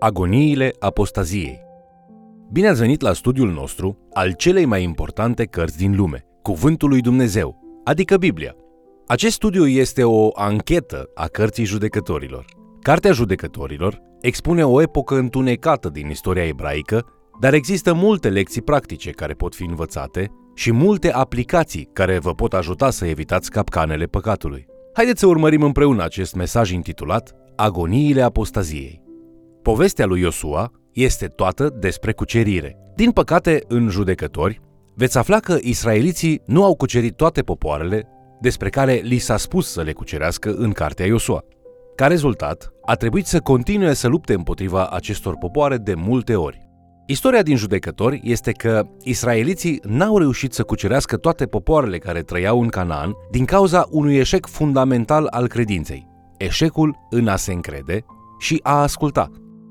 Agoniile apostaziei Bine ați venit la studiul nostru al celei mai importante cărți din lume, Cuvântul lui Dumnezeu, adică Biblia. Acest studiu este o anchetă a cărții judecătorilor. Cartea judecătorilor expune o epocă întunecată din istoria ebraică, dar există multe lecții practice care pot fi învățate și multe aplicații care vă pot ajuta să evitați capcanele păcatului. Haideți să urmărim împreună acest mesaj intitulat Agoniile apostaziei. Povestea lui Iosua este toată despre cucerire. Din păcate, în judecători, veți afla că israeliții nu au cucerit toate popoarele despre care li s-a spus să le cucerească în cartea Iosua. Ca rezultat, a trebuit să continue să lupte împotriva acestor popoare de multe ori. Istoria din judecători este că israeliții n-au reușit să cucerească toate popoarele care trăiau în Canaan din cauza unui eșec fundamental al credinței, eșecul în a se încrede și a asculta.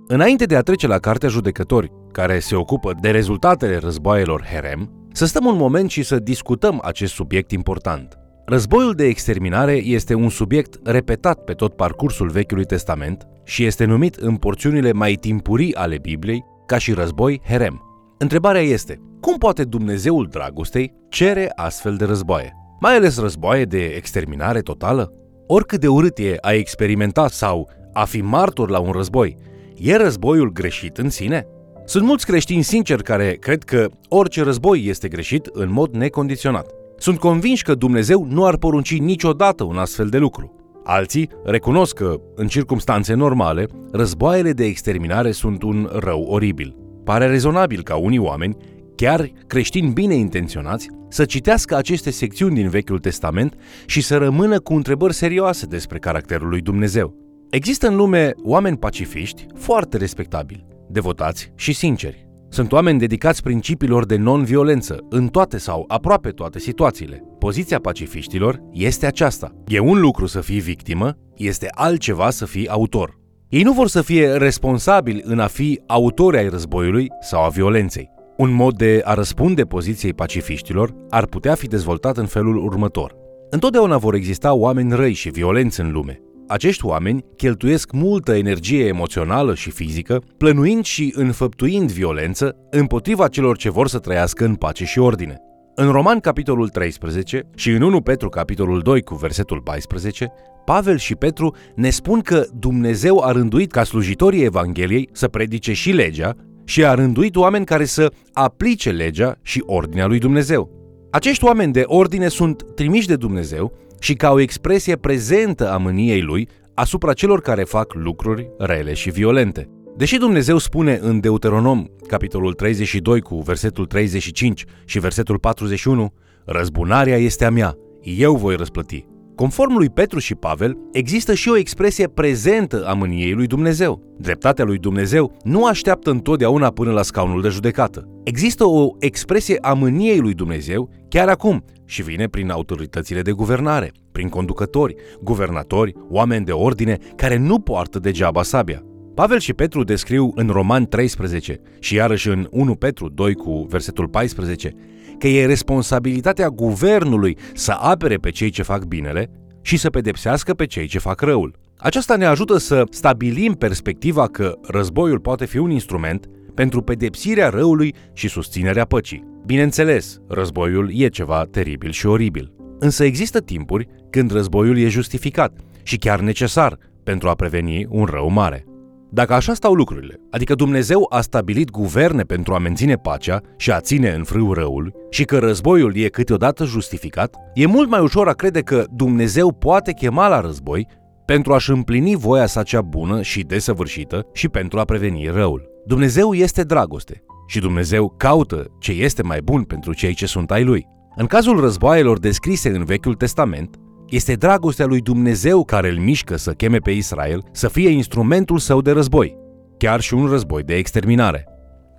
Înainte de a trece la Cartea Judecători, care se ocupă de rezultatele războaielor Herem, să stăm un moment și să discutăm acest subiect important. Războiul de exterminare este un subiect repetat pe tot parcursul Vechiului Testament și este numit în porțiunile mai timpurii ale Bibliei ca și război Herem. Întrebarea este, cum poate Dumnezeul dragostei cere astfel de războaie? Mai ales războaie de exterminare totală? Oricât de urât e a experimenta sau a fi martor la un război, e războiul greșit în sine? Sunt mulți creștini sinceri care cred că orice război este greșit în mod necondiționat. Sunt convinși că Dumnezeu nu ar porunci niciodată un astfel de lucru. Alții recunosc că, în circumstanțe normale, războaiele de exterminare sunt un rău oribil. Pare rezonabil ca unii oameni, chiar creștini bine intenționați, să citească aceste secțiuni din Vechiul Testament și să rămână cu întrebări serioase despre caracterul lui Dumnezeu. Există în lume oameni pacifiști foarte respectabili, devotați și sinceri. Sunt oameni dedicați principiilor de non-violență în toate sau aproape toate situațiile. Poziția pacifiștilor este aceasta. E un lucru să fii victimă, este altceva să fii autor. Ei nu vor să fie responsabili în a fi autori ai războiului sau a violenței. Un mod de a răspunde poziției pacifiștilor ar putea fi dezvoltat în felul următor. Întotdeauna vor exista oameni răi și violenți în lume, acești oameni cheltuiesc multă energie emoțională și fizică, plănuind și înfăptuind violență împotriva celor ce vor să trăiască în pace și ordine. În Roman, capitolul 13 și în 1 Petru, capitolul 2, cu versetul 14, Pavel și Petru ne spun că Dumnezeu a rânduit ca slujitorii Evangheliei să predice și legea și a rânduit oameni care să aplice legea și ordinea lui Dumnezeu. Acești oameni de ordine sunt trimiși de Dumnezeu și ca o expresie prezentă a mâniei lui asupra celor care fac lucruri rele și violente. Deși Dumnezeu spune în Deuteronom, capitolul 32 cu versetul 35 și versetul 41, răzbunarea este a mea, eu voi răsplăti. Conform lui Petru și Pavel, există și o expresie prezentă a mâniei lui Dumnezeu. Dreptatea lui Dumnezeu nu așteaptă întotdeauna până la scaunul de judecată. Există o expresie a mâniei lui Dumnezeu chiar acum și vine prin autoritățile de guvernare, prin conducători, guvernatori, oameni de ordine care nu poartă degeaba sabia. Pavel și Petru descriu în Roman 13 și iarăși în 1 Petru 2 cu versetul 14 că e responsabilitatea guvernului să apere pe cei ce fac binele și să pedepsească pe cei ce fac răul. Aceasta ne ajută să stabilim perspectiva că războiul poate fi un instrument pentru pedepsirea răului și susținerea păcii. Bineînțeles, războiul e ceva teribil și oribil. Însă există timpuri când războiul e justificat și chiar necesar pentru a preveni un rău mare. Dacă așa stau lucrurile, adică Dumnezeu a stabilit guverne pentru a menține pacea și a ține în frâu răul și că războiul e câteodată justificat, e mult mai ușor a crede că Dumnezeu poate chema la război pentru a-și împlini voia sa cea bună și desăvârșită și pentru a preveni răul. Dumnezeu este dragoste și Dumnezeu caută ce este mai bun pentru cei ce sunt ai Lui. În cazul războaielor descrise în Vechiul Testament, este dragostea lui Dumnezeu care îl mișcă să cheme pe Israel să fie instrumentul său de război, chiar și un război de exterminare.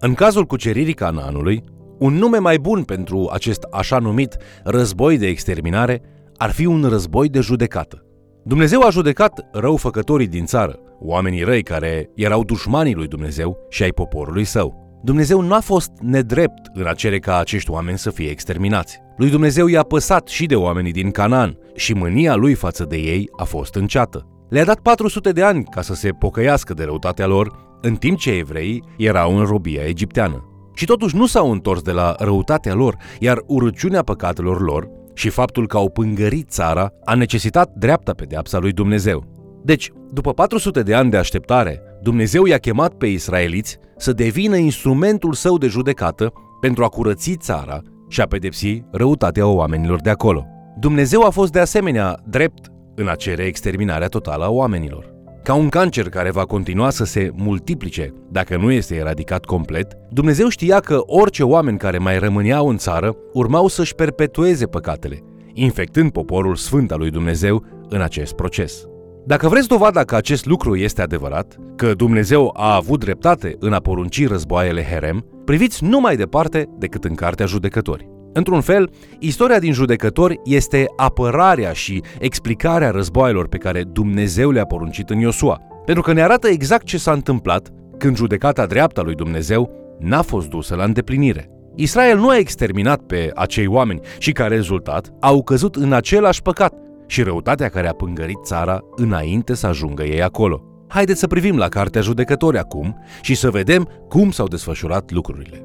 În cazul cuceririi Canaanului, un nume mai bun pentru acest așa numit război de exterminare ar fi un război de judecată. Dumnezeu a judecat răufăcătorii din țară, oamenii răi care erau dușmanii lui Dumnezeu și ai poporului său. Dumnezeu nu a fost nedrept în a cere ca acești oameni să fie exterminați. Lui Dumnezeu i-a păsat și de oamenii din Canaan și mânia lui față de ei a fost înceată. Le-a dat 400 de ani ca să se pocăiască de răutatea lor în timp ce evreii erau în robia egipteană. Și totuși nu s-au întors de la răutatea lor, iar urăciunea păcatelor lor și faptul că au pângărit țara a necesitat dreapta pedeapsa lui Dumnezeu. Deci, după 400 de ani de așteptare, Dumnezeu i-a chemat pe israeliți să devină instrumentul său de judecată pentru a curăți țara și a pedepsi răutatea oamenilor de acolo. Dumnezeu a fost de asemenea drept în a cere exterminarea totală a oamenilor. Ca un cancer care va continua să se multiplice dacă nu este eradicat complet, Dumnezeu știa că orice oameni care mai rămâneau în țară urmau să-și perpetueze păcatele, infectând poporul sfânt al lui Dumnezeu în acest proces. Dacă vreți dovada că acest lucru este adevărat, că Dumnezeu a avut dreptate în a porunci războaiele Herem, priviți nu mai departe decât în Cartea Judecători. Într-un fel, istoria din judecători este apărarea și explicarea războaielor pe care Dumnezeu le-a poruncit în Iosua, pentru că ne arată exact ce s-a întâmplat când judecata dreapta lui Dumnezeu n-a fost dusă la îndeplinire. Israel nu a exterminat pe acei oameni și ca rezultat au căzut în același păcat și răutatea care a pângărit țara înainte să ajungă ei acolo. Haideți să privim la Cartea Judecători acum și să vedem cum s-au desfășurat lucrurile.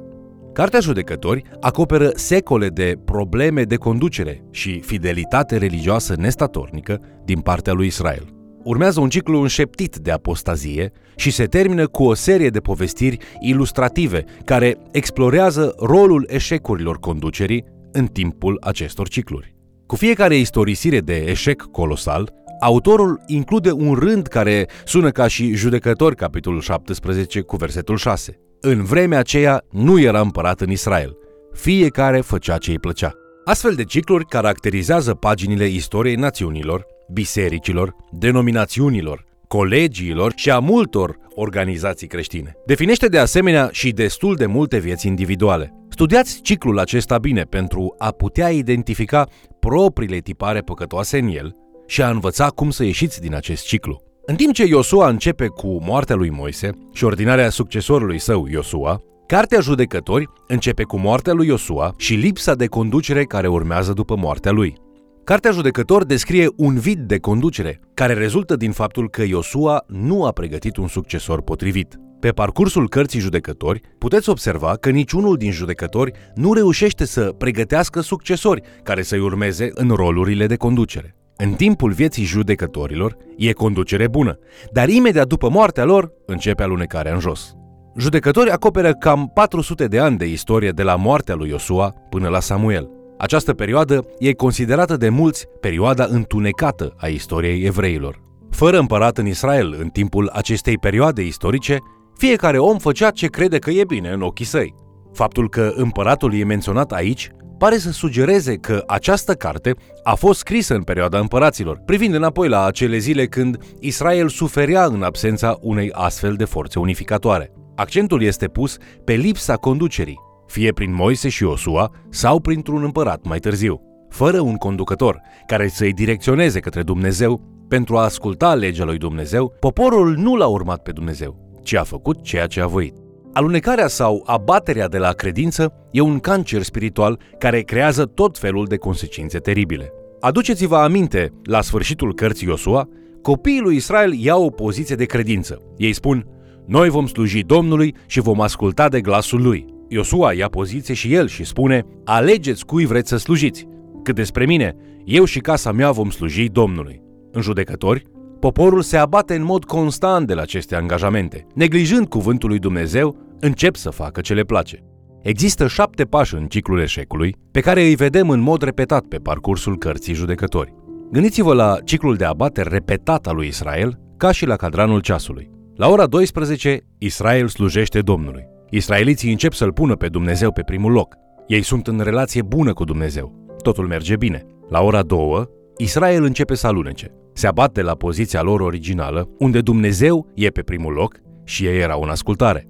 Cartea Judecători acoperă secole de probleme de conducere și fidelitate religioasă nestatornică din partea lui Israel. Urmează un ciclu înșeptit de apostazie și se termină cu o serie de povestiri ilustrative care explorează rolul eșecurilor conducerii în timpul acestor cicluri. Cu fiecare istorisire de eșec colosal, autorul include un rând care sună ca și judecători capitolul 17 cu versetul 6. În vremea aceea nu era împărat în Israel. Fiecare făcea ce îi plăcea. Astfel de cicluri caracterizează paginile istoriei națiunilor, bisericilor, denominațiunilor, colegiilor și a multor organizații creștine. Definește de asemenea și destul de multe vieți individuale. Studiați ciclul acesta bine pentru a putea identifica propriile tipare păcătoase în el și a învăța cum să ieșiți din acest ciclu. În timp ce Iosua începe cu moartea lui Moise și ordinarea succesorului său, Iosua, Cartea Judecători începe cu moartea lui Iosua și lipsa de conducere care urmează după moartea lui. Cartea Judecători descrie un vid de conducere, care rezultă din faptul că Iosua nu a pregătit un succesor potrivit. Pe parcursul cărții judecători, puteți observa că niciunul din judecători nu reușește să pregătească succesori care să-i urmeze în rolurile de conducere. În timpul vieții judecătorilor e conducere bună, dar imediat după moartea lor începe alunecarea în jos. Judecătorii acoperă cam 400 de ani de istorie de la moartea lui Iosua până la Samuel. Această perioadă e considerată de mulți perioada întunecată a istoriei evreilor. Fără împărat în Israel în timpul acestei perioade istorice, fiecare om făcea ce crede că e bine în ochii săi. Faptul că împăratul e menționat aici pare să sugereze că această carte a fost scrisă în perioada împăraților, privind înapoi la acele zile când Israel suferea în absența unei astfel de forțe unificatoare. Accentul este pus pe lipsa conducerii, fie prin Moise și Osua sau printr-un împărat mai târziu. Fără un conducător care să-i direcționeze către Dumnezeu pentru a asculta legea lui Dumnezeu, poporul nu l-a urmat pe Dumnezeu, ci a făcut ceea ce a voit. Alunecarea sau abaterea de la credință e un cancer spiritual care creează tot felul de consecințe teribile. Aduceți-vă aminte, la sfârșitul cărții Iosua, copiii lui Israel iau o poziție de credință. Ei spun, noi vom sluji Domnului și vom asculta de glasul lui. Iosua ia poziție și el și spune, alegeți cui vreți să slujiți. Cât despre mine, eu și casa mea vom sluji Domnului. În judecători, poporul se abate în mod constant de la aceste angajamente. Neglijând cuvântul lui Dumnezeu, încep să facă ce le place. Există șapte pași în ciclul eșecului, pe care îi vedem în mod repetat pe parcursul cărții judecători. Gândiți-vă la ciclul de abateri repetat al lui Israel, ca și la cadranul ceasului. La ora 12, Israel slujește Domnului. Israeliții încep să-L pună pe Dumnezeu pe primul loc. Ei sunt în relație bună cu Dumnezeu. Totul merge bine. La ora 2, Israel începe să alunece. Se abate la poziția lor originală, unde Dumnezeu e pe primul loc și ei erau în ascultare.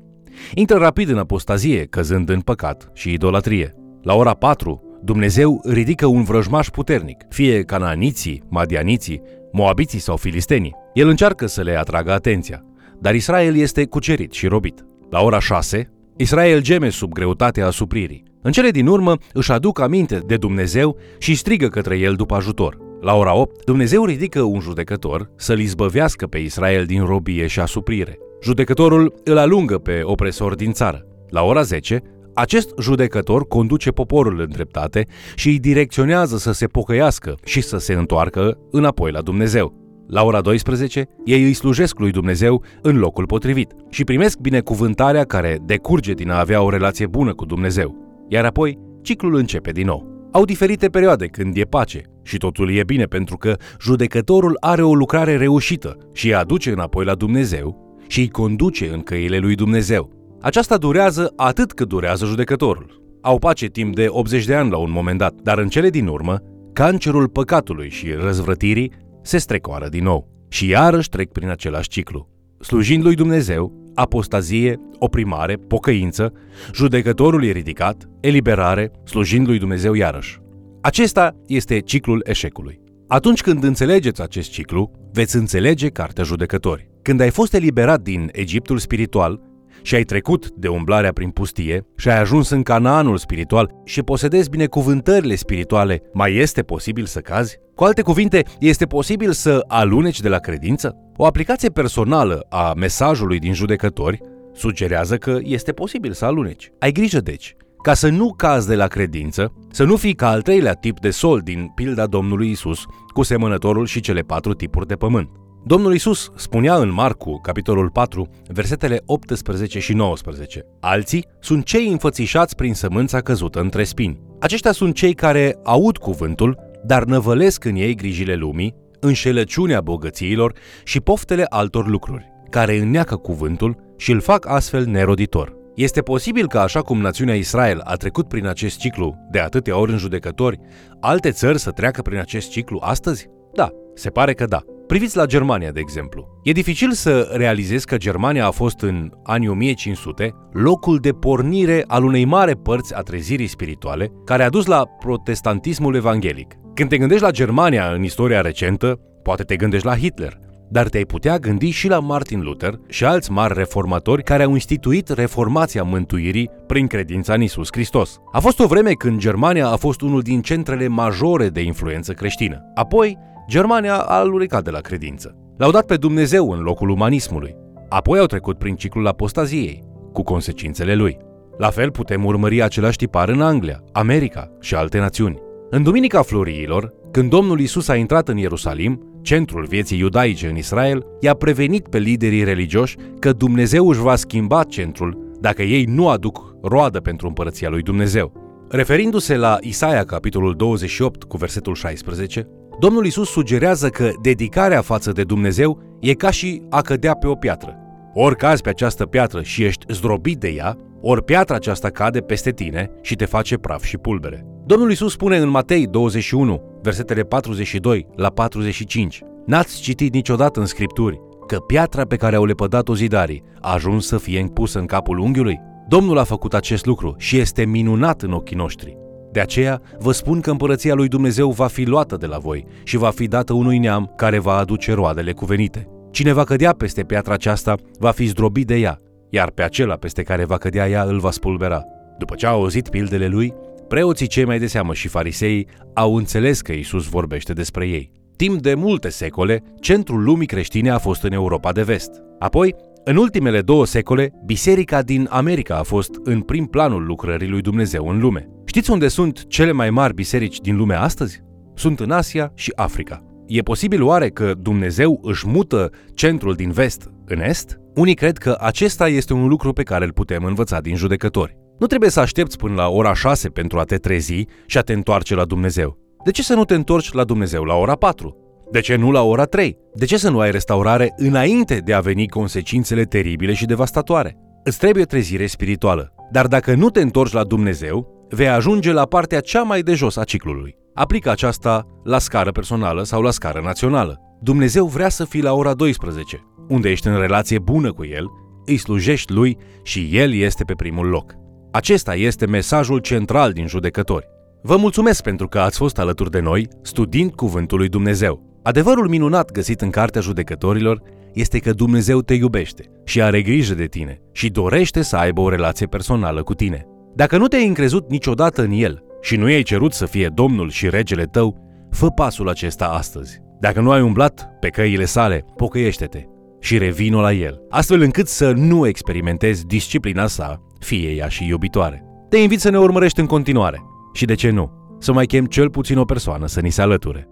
Intră rapid în apostazie, căzând în păcat și idolatrie. La ora 4, Dumnezeu ridică un vrăjmaș puternic, fie cananiții, madianiții, moabiții sau filistenii. El încearcă să le atragă atenția, dar Israel este cucerit și robit. La ora 6, Israel geme sub greutatea asupririi. În cele din urmă își aduc aminte de Dumnezeu și strigă către el după ajutor. La ora 8, Dumnezeu ridică un judecător să-l izbăvească pe Israel din robie și asuprire. Judecătorul îl alungă pe opresor din țară. La ora 10, acest judecător conduce poporul în dreptate și îi direcționează să se pocăiască și să se întoarcă înapoi la Dumnezeu. La ora 12, ei îi slujesc lui Dumnezeu în locul potrivit și primesc binecuvântarea care decurge din a avea o relație bună cu Dumnezeu. Iar apoi, ciclul începe din nou. Au diferite perioade când e pace și totul e bine pentru că judecătorul are o lucrare reușită și îi aduce înapoi la Dumnezeu și îi conduce în căile lui Dumnezeu. Aceasta durează atât cât durează judecătorul. Au pace timp de 80 de ani la un moment dat, dar în cele din urmă, cancerul păcatului și răzvrătirii se strecoară din nou și iarăși trec prin același ciclu. Slujind lui Dumnezeu, apostazie, oprimare, pocăință, judecătorul e ridicat, eliberare, slujind lui Dumnezeu iarăși. Acesta este ciclul eșecului. Atunci când înțelegeți acest ciclu, veți înțelege cartea judecători. Când ai fost eliberat din Egiptul spiritual, și ai trecut de umblarea prin pustie și ai ajuns în Canaanul spiritual și posedezi binecuvântările spirituale, mai este posibil să cazi? Cu alte cuvinte, este posibil să aluneci de la credință? O aplicație personală a mesajului din judecători sugerează că este posibil să aluneci. Ai grijă deci, ca să nu cazi de la credință, să nu fii ca al treilea tip de sol din pilda Domnului Isus, cu semănătorul și cele patru tipuri de pământ. Domnul Isus spunea în Marcu, capitolul 4, versetele 18 și 19. Alții sunt cei înfățișați prin sămânța căzută între spini. Aceștia sunt cei care aud cuvântul, dar năvălesc în ei grijile lumii, înșelăciunea bogățiilor și poftele altor lucruri, care înneacă cuvântul și îl fac astfel neroditor. Este posibil ca așa cum națiunea Israel a trecut prin acest ciclu de atâtea ori în judecători, alte țări să treacă prin acest ciclu astăzi? Da, se pare că da. Priviți la Germania, de exemplu. E dificil să realizezi că Germania a fost în anii 1500 locul de pornire al unei mare părți a trezirii spirituale care a dus la protestantismul evanghelic. Când te gândești la Germania în istoria recentă, poate te gândești la Hitler, dar te-ai putea gândi și la Martin Luther și alți mari reformatori care au instituit reformația mântuirii prin credința în Isus Hristos. A fost o vreme când Germania a fost unul din centrele majore de influență creștină. Apoi, Germania a aluricat de la credință. L-au dat pe Dumnezeu în locul umanismului. Apoi au trecut prin ciclul apostaziei, cu consecințele lui. La fel putem urmări același tipar în Anglia, America și alte națiuni. În Duminica Floriilor, când Domnul Isus a intrat în Ierusalim, centrul vieții iudaice în Israel, i-a prevenit pe liderii religioși că Dumnezeu își va schimba centrul dacă ei nu aduc roadă pentru împărăția lui Dumnezeu. Referindu-se la Isaia, capitolul 28, cu versetul 16, Domnul Isus sugerează că dedicarea față de Dumnezeu e ca și a cădea pe o piatră. Ori cazi pe această piatră și ești zdrobit de ea, ori piatra aceasta cade peste tine și te face praf și pulbere. Domnul Isus spune în Matei 21, versetele 42 la 45, N-ați citit niciodată în Scripturi că piatra pe care au lepădat-o zidarii a ajuns să fie pusă în capul unghiului? Domnul a făcut acest lucru și este minunat în ochii noștri. De aceea vă spun că împărăția lui Dumnezeu va fi luată de la voi și va fi dată unui neam care va aduce roadele cuvenite. Cine va cădea peste piatra aceasta va fi zdrobit de ea, iar pe acela peste care va cădea ea îl va spulbera. După ce au auzit pildele lui, preoții cei mai de seamă și fariseii au înțeles că Isus vorbește despre ei. Timp de multe secole, centrul lumii creștine a fost în Europa de vest. Apoi, în ultimele două secole, biserica din America a fost în prim planul lucrării lui Dumnezeu în lume. Știți unde sunt cele mai mari biserici din lume astăzi? Sunt în Asia și Africa. E posibil oare că Dumnezeu își mută centrul din vest în est? Unii cred că acesta este un lucru pe care îl putem învăța din judecători. Nu trebuie să aștepți până la ora 6 pentru a te trezi și a te întoarce la Dumnezeu. De ce să nu te întorci la Dumnezeu la ora 4? De ce nu la ora 3? De ce să nu ai restaurare înainte de a veni consecințele teribile și devastatoare? Îți trebuie trezire spirituală. Dar dacă nu te întorci la Dumnezeu, vei ajunge la partea cea mai de jos a ciclului. Aplică aceasta la scară personală sau la scară națională. Dumnezeu vrea să fii la ora 12, unde ești în relație bună cu El, îi slujești Lui și El este pe primul loc. Acesta este mesajul central din judecători. Vă mulțumesc pentru că ați fost alături de noi studiind Cuvântul lui Dumnezeu. Adevărul minunat găsit în Cartea Judecătorilor este că Dumnezeu te iubește și are grijă de tine și dorește să aibă o relație personală cu tine. Dacă nu te-ai încrezut niciodată în El și nu i-ai cerut să fie Domnul și Regele tău, fă pasul acesta astăzi. Dacă nu ai umblat pe căile sale, pocăiește-te și revino la el, astfel încât să nu experimentezi disciplina sa, fie ea și iubitoare. Te invit să ne urmărești în continuare și, de ce nu, să mai chem cel puțin o persoană să ni se alăture.